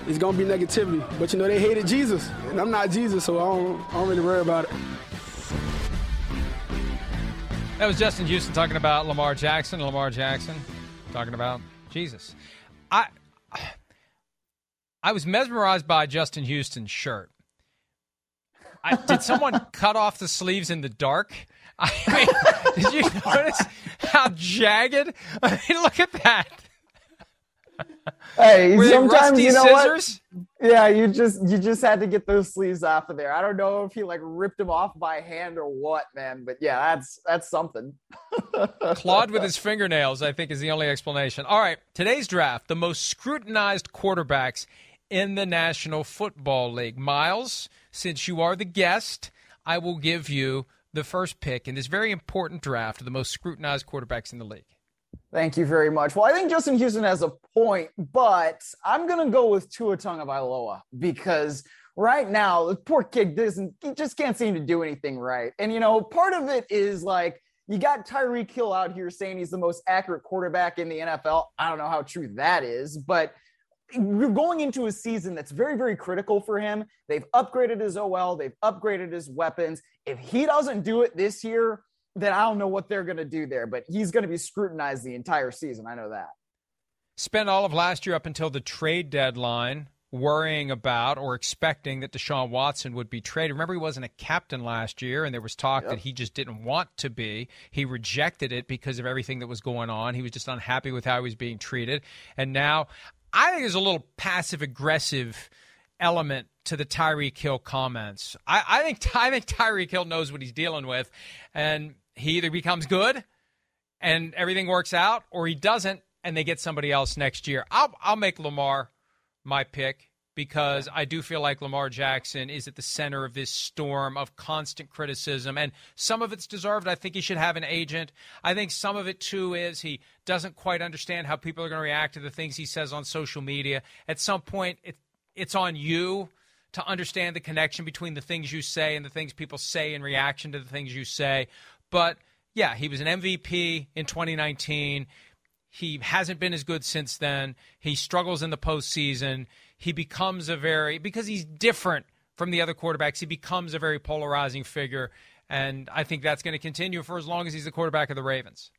it's gonna be negativity. But you know, they hated Jesus, and I'm not Jesus, so I don't, I don't really worry about it. That was Justin Houston talking about Lamar Jackson. Lamar Jackson talking about Jesus. I I was mesmerized by Justin Houston's shirt. I, did someone cut off the sleeves in the dark? I mean, did you notice how jagged? I mean, look at that. Hey, Were sometimes you know scissors? what? Yeah, you just you just had to get those sleeves off of there. I don't know if he like ripped them off by hand or what, man. But yeah, that's that's something. Clawed with his fingernails, I think, is the only explanation. All right, today's draft: the most scrutinized quarterbacks in the National Football League. Myles, since you are the guest, I will give you the first pick in this very important draft of the most scrutinized quarterbacks in the league. Thank you very much. Well, I think Justin Houston has a point, but I'm going to go with Tua Tagovailoa because right now the poor kid doesn't, he just can't seem to do anything right. And you know, part of it is like you got Tyreek Hill out here saying he's the most accurate quarterback in the NFL. I don't know how true that is, but we're going into a season that's very, very critical for him. They've upgraded his OL, they've upgraded his weapons. If he doesn't do it this year, then I don't know what they're going to do there, but he's going to be scrutinized the entire season. I know that. Spent all of last year up until the trade deadline worrying about or expecting that Deshaun Watson would be traded. Remember, he wasn't a captain last year, and there was talk yep. that he just didn't want to be. He rejected it because of everything that was going on. He was just unhappy with how he was being treated. And now I think there's a little passive aggressive element to the Tyreek Hill comments. I, I think I think Tyreek Hill knows what he's dealing with, and he either becomes good and everything works out, or he doesn't and they get somebody else next year. I'll I'll make Lamar my pick because I do feel like Lamar Jackson is at the center of this storm of constant criticism. And some of it's deserved. I think he should have an agent. I think some of it, too, is he doesn't quite understand how people are going to react to the things he says on social media. At some point, it, it's on you to understand the connection between the things you say and the things people say in reaction to the things you say. But yeah, he was an MVP in 2019. He hasn't been as good since then. He struggles in the postseason he becomes a very because he's different from the other quarterbacks. He becomes a very polarizing figure, and I think that's going to continue for as long as he's the quarterback of the Ravens.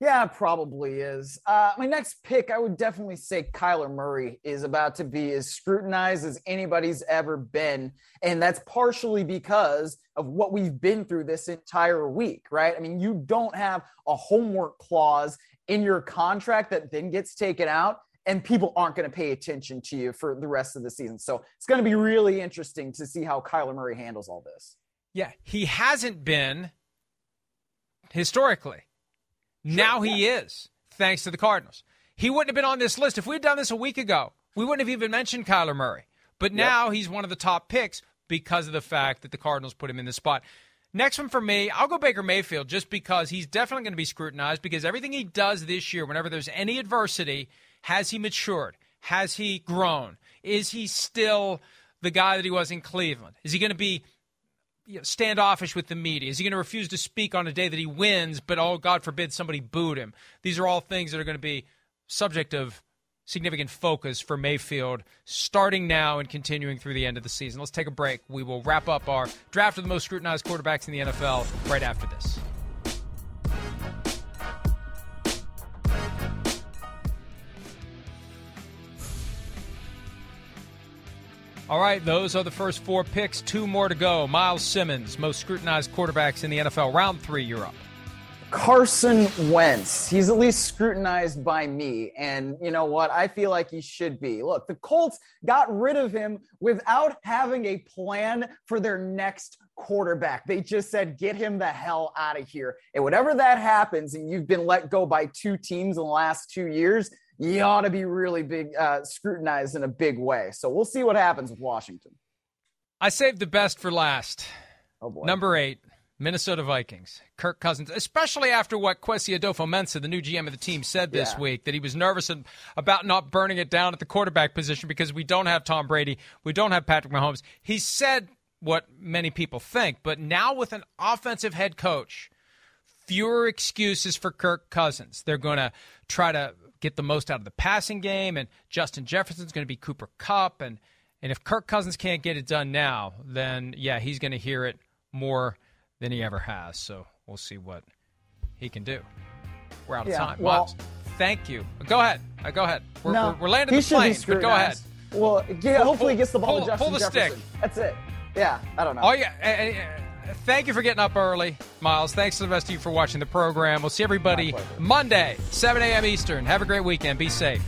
Yeah, probably is. Uh, my next pick, I would definitely say Kyler Murray is about to be as scrutinized as anybody's ever been. And that's partially because of what we've been through this entire week, right? I mean, you don't have a homework clause in your contract that then gets taken out and people aren't going to pay attention to you for the rest of the season. So it's going to be really interesting to see how Kyler Murray handles all this. Yeah, he hasn't been historically. Sure, now yeah. he is, thanks to the Cardinals. He wouldn't have been on this list if we had done this a week ago. We wouldn't have even mentioned Kyler Murray. But now yep. he's one of the top picks because of the fact that the Cardinals put him in this spot. Next one for me, I'll go Baker Mayfield just because he's definitely going to be scrutinized because everything he does this year, whenever there's any adversity, has he matured? Has he grown? Is he still the guy that he was in Cleveland? Is he going to be you know, standoffish with the media? Is he going to refuse to speak on a day that he wins, but oh, God forbid somebody booed him? These are all things that are going to be subject of significant focus for Mayfield starting now and continuing through the end of the season. Let's take a break. We will wrap up our draft of the most scrutinized quarterbacks in the NFL right after this. All right, those are the first four picks. Two more to go. Myles Simmons, most scrutinized quarterbacks in the NFL. Round three, you're up. Carson Wentz. He's at least scrutinized by me. And you know what? I feel like he should be. Look, the Colts got rid of him without having a plan for their next quarterback. They just said, get him the hell out of here. And whatever that happens, and you've been let go by two teams in the last two years, you ought to be really big uh, scrutinized in a big way. So we'll see what happens with Washington. I saved the best for last. Oh boy. Number eight, Minnesota Vikings. Kirk Cousins, especially after what Kwesi Adofo-Mensah, the new GM of the team, said this yeah. week, that he was nervous about not burning it down at the quarterback position because we don't have Tom Brady, we don't have Patrick Mahomes. He said what many people think, but now with an offensive head coach, fewer excuses for Kirk Cousins. They're going to try to get the most out of the passing game, and Justin Jefferson's going to be Cooper Kupp, and and if Kirk Cousins can't get it done now, then yeah, he's going to hear it more than he ever has. So we'll see what he can do. We're out of yeah, time. Well, thank you. Go ahead. Uh, go ahead. We're, no, we're, we're landing the plane, but go ahead. Well, yeah, hopefully he gets the ball pull, to Justin pull the Jefferson. stick. That's it. Yeah, I don't know. Oh yeah. Thank you for getting up early, Myles. Thanks to the rest of you for watching the program. We'll see everybody Monday, 7 a.m. Eastern. Have a great weekend. Be safe.